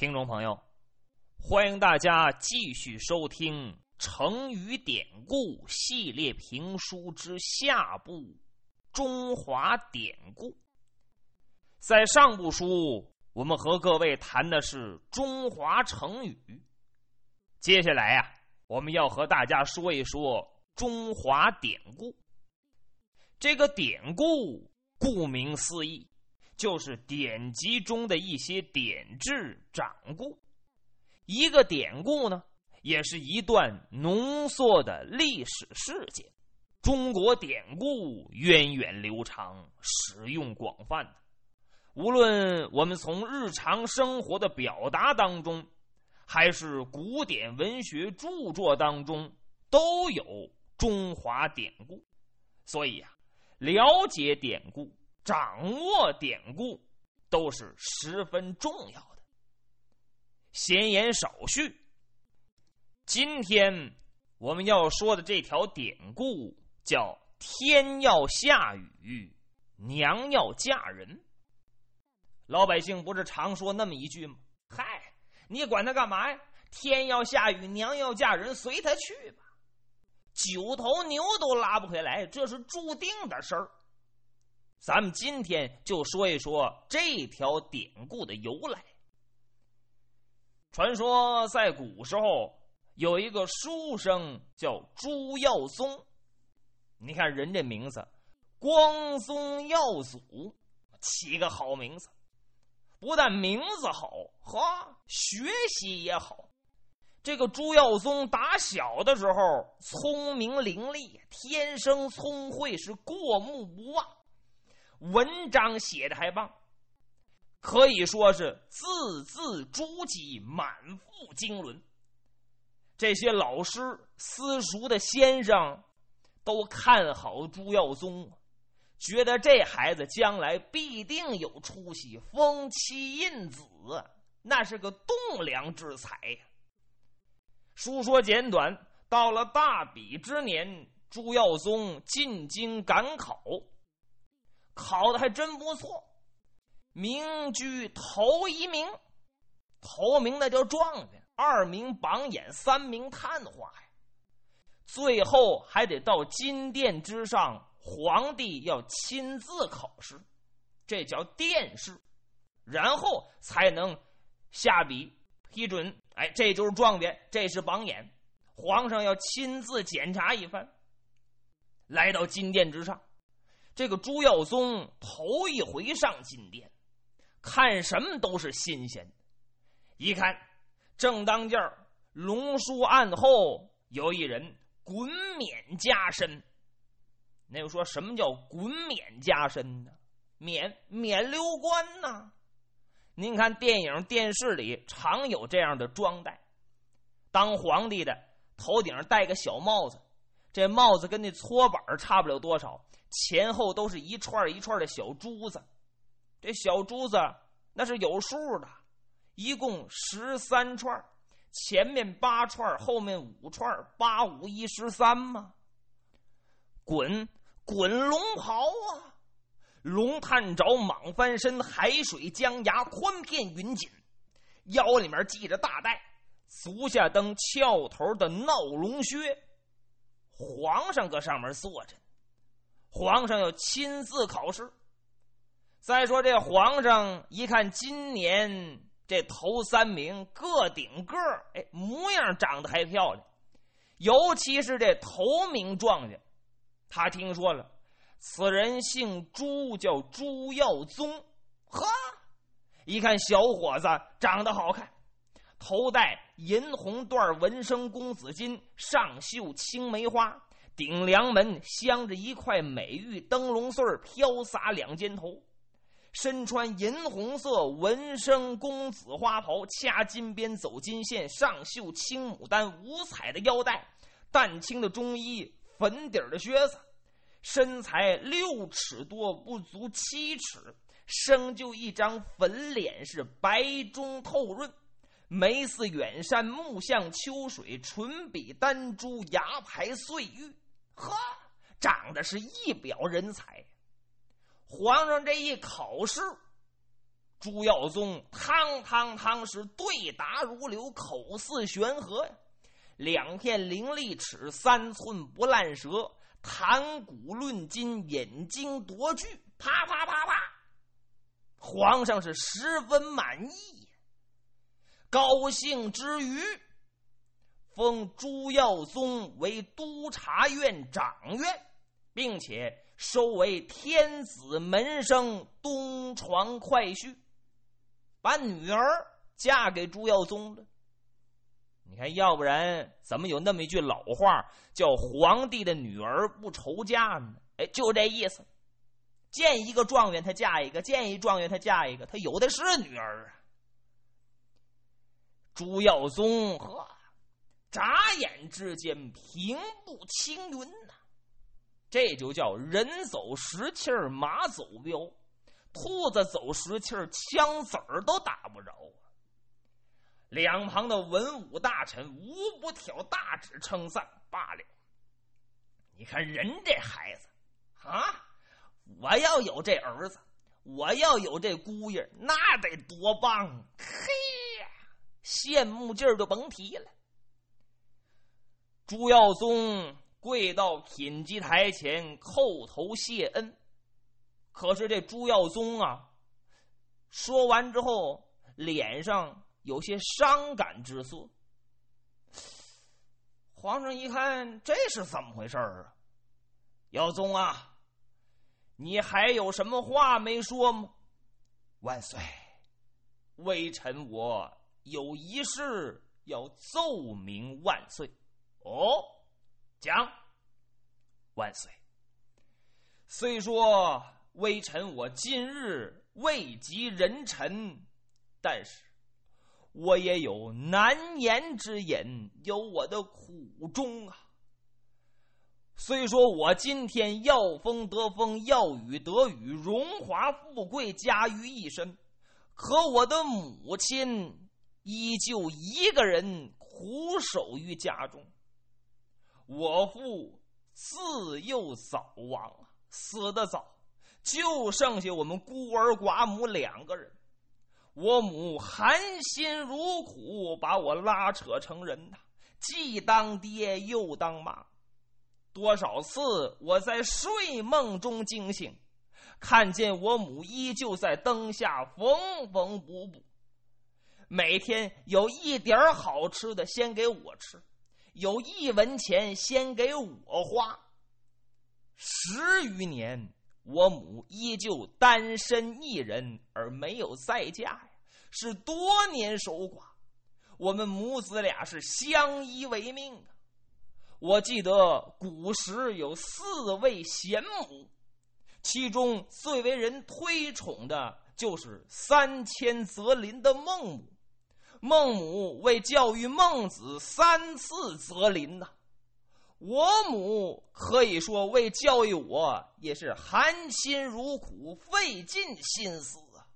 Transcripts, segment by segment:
听众朋友，欢迎大家继续收听成语典故系列评书之下部《中华典故》。在上部书，我们和各位谈的是中华成语。接下来呀，我们要和大家说一说中华典故。这个典故，顾名思义。就是典籍中的一些典制掌故，一个典故呢，也是一段浓缩的历史事件。中国典故源远流长，使用广泛无论我们从日常生活的表达当中，还是古典文学著作当中，都有中华典故。所以呀，了解典故。掌握典故都是十分重要的。闲言少叙，今天我们要说的这条典故叫“天要下雨，娘要嫁人”。老百姓不是常说那么一句吗？嗨，你管他干嘛呀？天要下雨，娘要嫁人，随他去吧。九头牛都拉不回来，这是注定的事儿。咱们今天就说一说这条典故的由来。传说在古时候有一个书生叫朱耀宗，你看人这名字“光宗耀祖”，起个好名字。不但名字好，哈，学习也好。这个朱耀宗打小的时候聪明伶俐，天生聪慧，是过目不忘。文章写的还棒，可以说是字字珠玑，满腹经纶。这些老师、私塾的先生都看好朱耀宗，觉得这孩子将来必定有出息，封妻印子，那是个栋梁之才。书说简短，到了大比之年，朱耀宗进京赶考。考的还真不错，名居头一名，头名那叫状元，二名榜眼，三名探花呀。最后还得到金殿之上，皇帝要亲自考试，这叫殿试，然后才能下笔批准。哎，这就是状元，这是榜眼，皇上要亲自检查一番。来到金殿之上。这个朱耀宗头一回上金殿，看什么都是新鲜。一看，正当间儿龙书案后有一人滚冕加身。那又说什么叫滚冕加身呢？冕冕旒冠呐！您看电影、电视里常有这样的装戴。当皇帝的头顶上戴个小帽子，这帽子跟那搓板差不了多少。前后都是一串一串的小珠子，这小珠子那是有数的，一共十三串，前面八串，后面五串，八五一十三嘛。滚滚龙袍啊，龙探爪，蟒翻身，海水江崖，宽片云锦，腰里面系着大带，足下蹬翘头的闹龙靴，皇上搁上面坐着。皇上要亲自考试。再说这皇上一看今年这头三名个顶个哎，模样长得还漂亮，尤其是这头名状元，他听说了，此人姓朱，叫朱耀宗。呵，一看小伙子长得好看，头戴银红缎纹生公子巾，上绣青梅花。顶梁门镶着一块美玉灯笼穗飘洒两肩头，身穿银红色纹身公子花袍，掐金边走金线，上绣青牡丹，五彩的腰带，淡青的中衣，粉底的靴子，身材六尺多，不足七尺，生就一张粉脸，是白中透润，眉似远山，目像秋水，唇比丹珠，牙排碎玉。呵，长得是一表人才。皇上这一考试，朱耀宗汤汤汤是对答如流，口似悬河呀！两片伶俐齿，三寸不烂舌，谈古论今，引经夺句，啪啪啪啪！皇上是十分满意，高兴之余，封朱耀宗为督察院长院，并且收为天子门生、东床快婿。把女儿嫁给朱耀宗了。你看，要不然怎么有那么一句老话，叫“皇帝的女儿不愁嫁”呢？哎，就这意思。见一个状元，他嫁一个；见一状元，他嫁一个。他有的是女儿啊。朱耀宗呵，眨眼之间平步青云呐，这就叫人走十气儿，马走镖。兔子走十气儿，枪子儿都打不着啊！两旁的文武大臣无不挑大指称赞罢了。你看人这孩子啊，我要有这儿子，我要有这姑爷，那得多棒！嘿，羡慕劲儿就甭提了。朱耀宗跪到品级台前，叩头谢恩。可是这朱耀宗啊，说完之后，脸上有些伤感之色。皇上一看，这是怎么回事啊？耀宗啊，你还有什么话没说吗？万岁，微臣我有一事要奏明万岁。哦，讲。万岁，虽说。微臣我今日位极人臣，但是我也有难言之隐，有我的苦衷啊。虽说我今天要风得风，要雨得雨，荣华富贵加于一身，可我的母亲依旧一个人苦守于家中。我父自幼早亡啊，死的早。就剩下我们孤儿寡母两个人，我母含辛茹苦把我拉扯成人呐，既当爹又当妈。多少次我在睡梦中惊醒，看见我母依旧在灯下缝缝补补，每天有一点好吃的先给我吃，有一文钱先给我花，十余年。我母依旧单身一人，而没有再嫁呀，是多年守寡。我们母子俩是相依为命啊。我记得古时有四位贤母，其中最为人推崇的就是三千泽林的孟母。孟母为教育孟子，三次择邻呐。我母可以说为教育我也是含辛茹苦、费尽心思啊。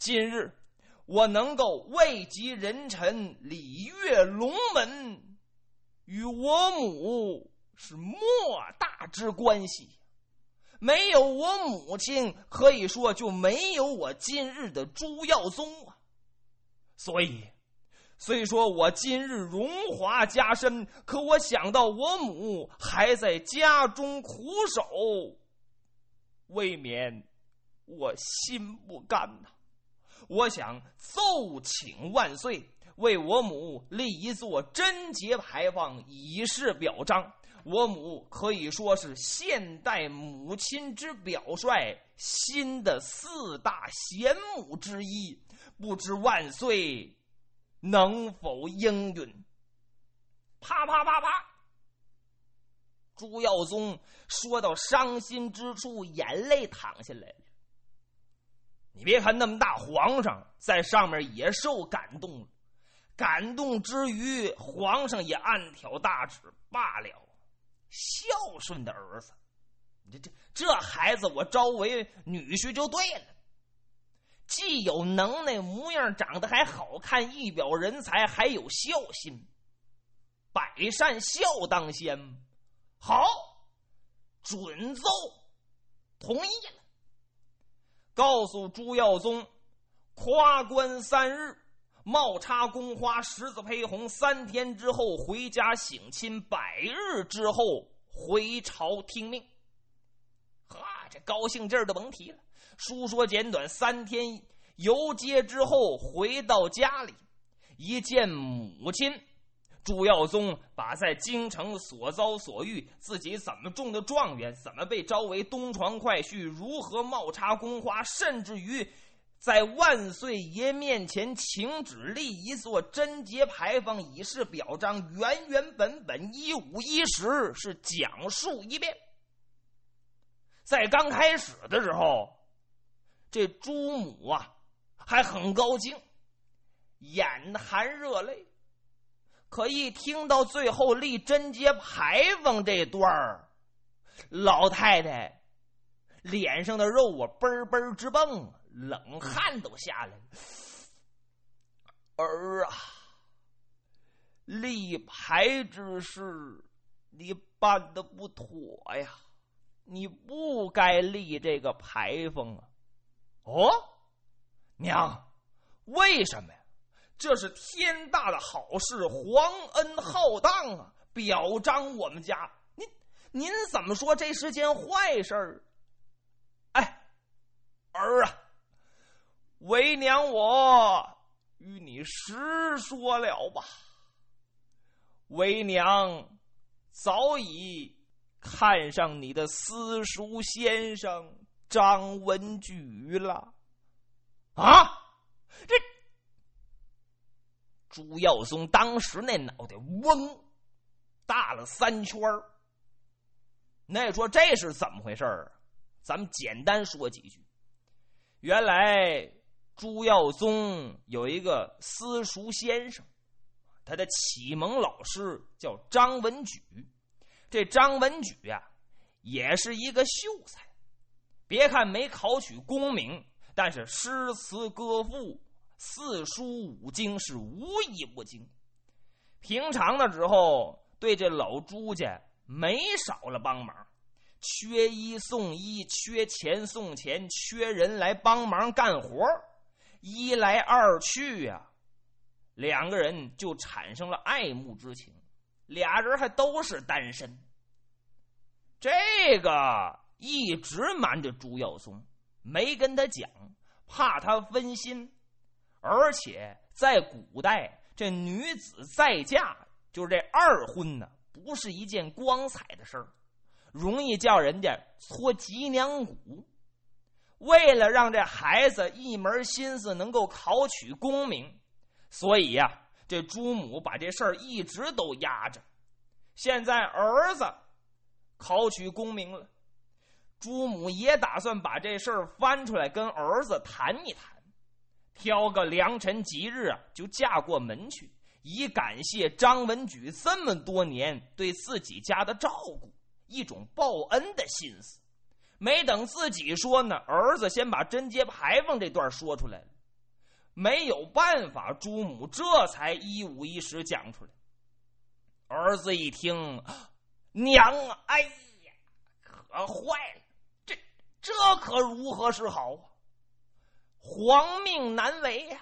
今日我能够位极人臣、礼乐龙门，与我母是莫大之关系。没有我母亲，可以说就没有我今日的朱耀宗啊。所以。虽说我今日荣华加身，可我想到我母还在家中苦守，未免我心不甘呐。我想奏请万岁为我母立一座贞节牌坊，以示表彰。我母可以说是现代母亲之表率，新的四大贤母之一。不知万岁。能否应允？啪啪啪啪！朱耀宗说到伤心之处，眼泪淌下来了。你别看那么大皇上在上面也受感动了，感动之余，皇上也暗挑大指罢了。孝顺的儿子，这这这孩子，我招为女婿就对了。既有能耐，模样长得还好看，一表人才，还有孝心，百善孝当先。好，准奏，同意了。告诉朱耀宗，夸官三日，冒插宫花，十字披红，三天之后回家省亲，百日之后回朝听命。哈，这高兴劲儿都甭提了。书说简短，三天游街之后回到家里，一见母亲。朱耀宗把在京城所遭所遇，自己怎么中的状元，怎么被招为东床快婿，如何冒插宫花，甚至于在万岁爷面前请旨立一座贞节牌坊，以示表彰，原原本本一五一十是讲述一遍。在刚开始的时候，这朱母啊还很高兴，眼含热泪。可一听到最后立贞节牌坊这段儿，老太太脸上的肉啊嘣嘣直蹦，冷汗都下来了。儿啊，立牌之事你办的不妥呀，你不该立这个牌坊啊！哦，娘，为什么呀？这是天大的好事，皇恩浩荡啊！表彰我们家，您您怎么说这是件坏事儿？哎，儿啊，为娘我与你实说了吧。为娘早已看上你的私塾先生张文举了。啊，这。朱耀宗当时那脑袋嗡大了三圈那说这是怎么回事儿？咱们简单说几句。原来朱耀宗有一个私塾先生，他的启蒙老师叫张文举。这张文举呀，也是一个秀才。别看没考取功名，但是诗词歌赋。四书五经是无一不精，平常的时候对这老朱家没少了帮忙，缺衣送衣，缺钱送钱，缺人来帮忙干活一来二去呀，两个人就产生了爱慕之情，俩人还都是单身。这个一直瞒着朱耀松，没跟他讲，怕他分心。而且在古代，这女子再嫁，就是这二婚呢，不是一件光彩的事儿，容易叫人家搓脊梁骨。为了让这孩子一门心思能够考取功名，所以呀，这朱母把这事儿一直都压着。现在儿子考取功名了，朱母也打算把这事儿翻出来跟儿子谈一谈。挑个良辰吉日啊，就嫁过门去，以感谢张文举这么多年对自己家的照顾，一种报恩的心思。没等自己说呢，儿子先把贞节牌坊这段说出来了。没有办法，朱母这才一五一十讲出来。儿子一听，娘啊，哎呀，可坏了，这可如何是好啊？皇命难违呀！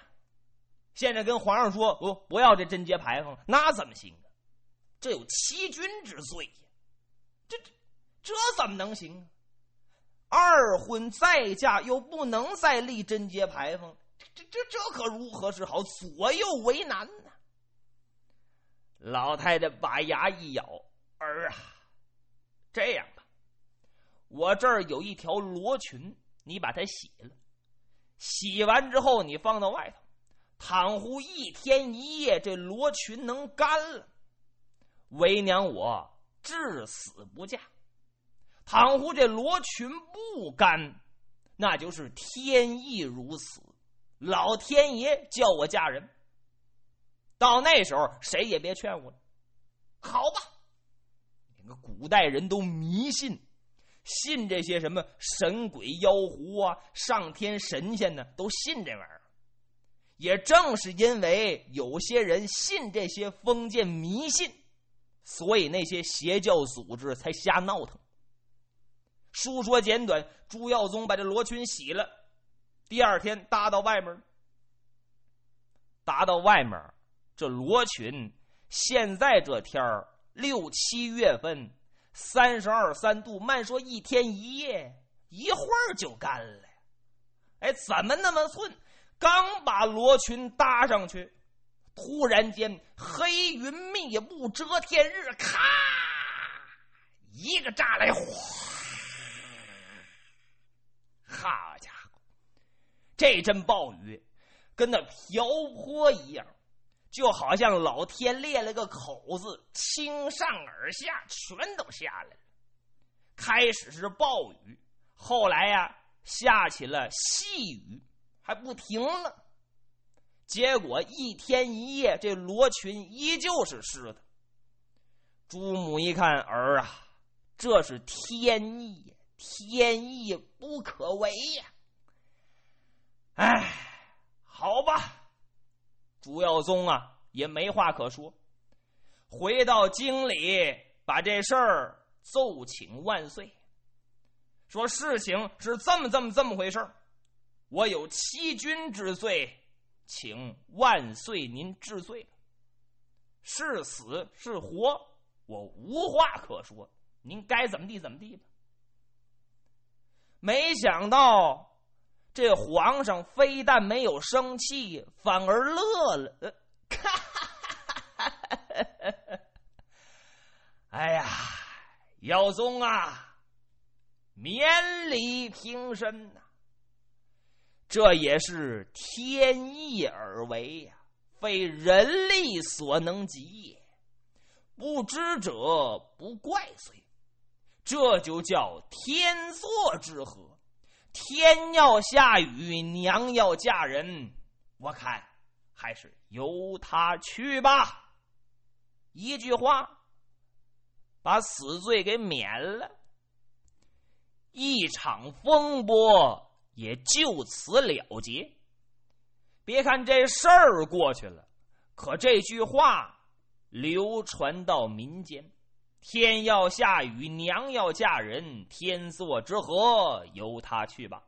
现在跟皇上说不不要这贞节牌坊，那怎么行啊？这有欺君之罪呀！这这这怎么能行啊？二婚再嫁又不能再立贞节牌坊，这这这可如何是好？左右为难呢！老太太把牙一咬：“儿啊，这样，我这儿有一条罗裙，你把它洗了。”洗完之后，你放到外头，倘乎一天一夜这罗裙能干了，为娘我至死不嫁；倘乎这罗裙不干，那就是天意如此，老天爷叫我嫁人。到那时候，谁也别劝我了。好吧，那个古代人都迷信。信这些什么神鬼妖狐啊，上天神仙呢，都信这玩意儿。也正是因为有些人信这些封建迷信，所以那些邪教组织才瞎闹腾。书说简短，朱耀宗把这罗裙洗了，第二天搭到外面，搭到外面，这罗裙现在这天儿六七月份，三十二三度，慢说一天一夜，一会儿就干了。哎，怎么那么寸？刚把罗裙搭上去，突然间黑云密布，遮天日，咔，一个炸雷，哗！好家伙，这阵暴雨跟那瓢泼一样，就好像老天裂了个口子，倾上而下，全都下来了。开始是暴雨，后来呀，下起了细雨。还不停了，结果一天一夜，这罗裙依旧是湿的。朱母一看儿啊，这是天意，天意不可违呀！哎，好吧，朱耀宗啊也没话可说，回到京里把这事儿奏请万岁，说事情是这么这么这么回事。我有欺君之罪，请万岁您治罪。是死是活，我无话可说，您该怎么地怎么地吧。没想到这皇上非但没有生气，反而乐了。哎呀，耀宗啊，免礼平身呐！这也是天意而为呀，非人力所能及也。不知者不怪罪，这就叫天作之合。天要下雨，娘要嫁人，我看还是由他去吧。一句话，把死罪给免了，一场风波。也就此了结。别看这事儿过去了，可这句话流传到民间：“天要下雨，娘要嫁人，天作之合，由他去吧。”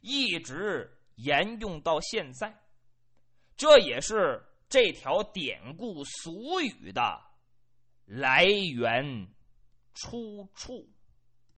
一直沿用到现在，这也是这条典故俗语的来源出处。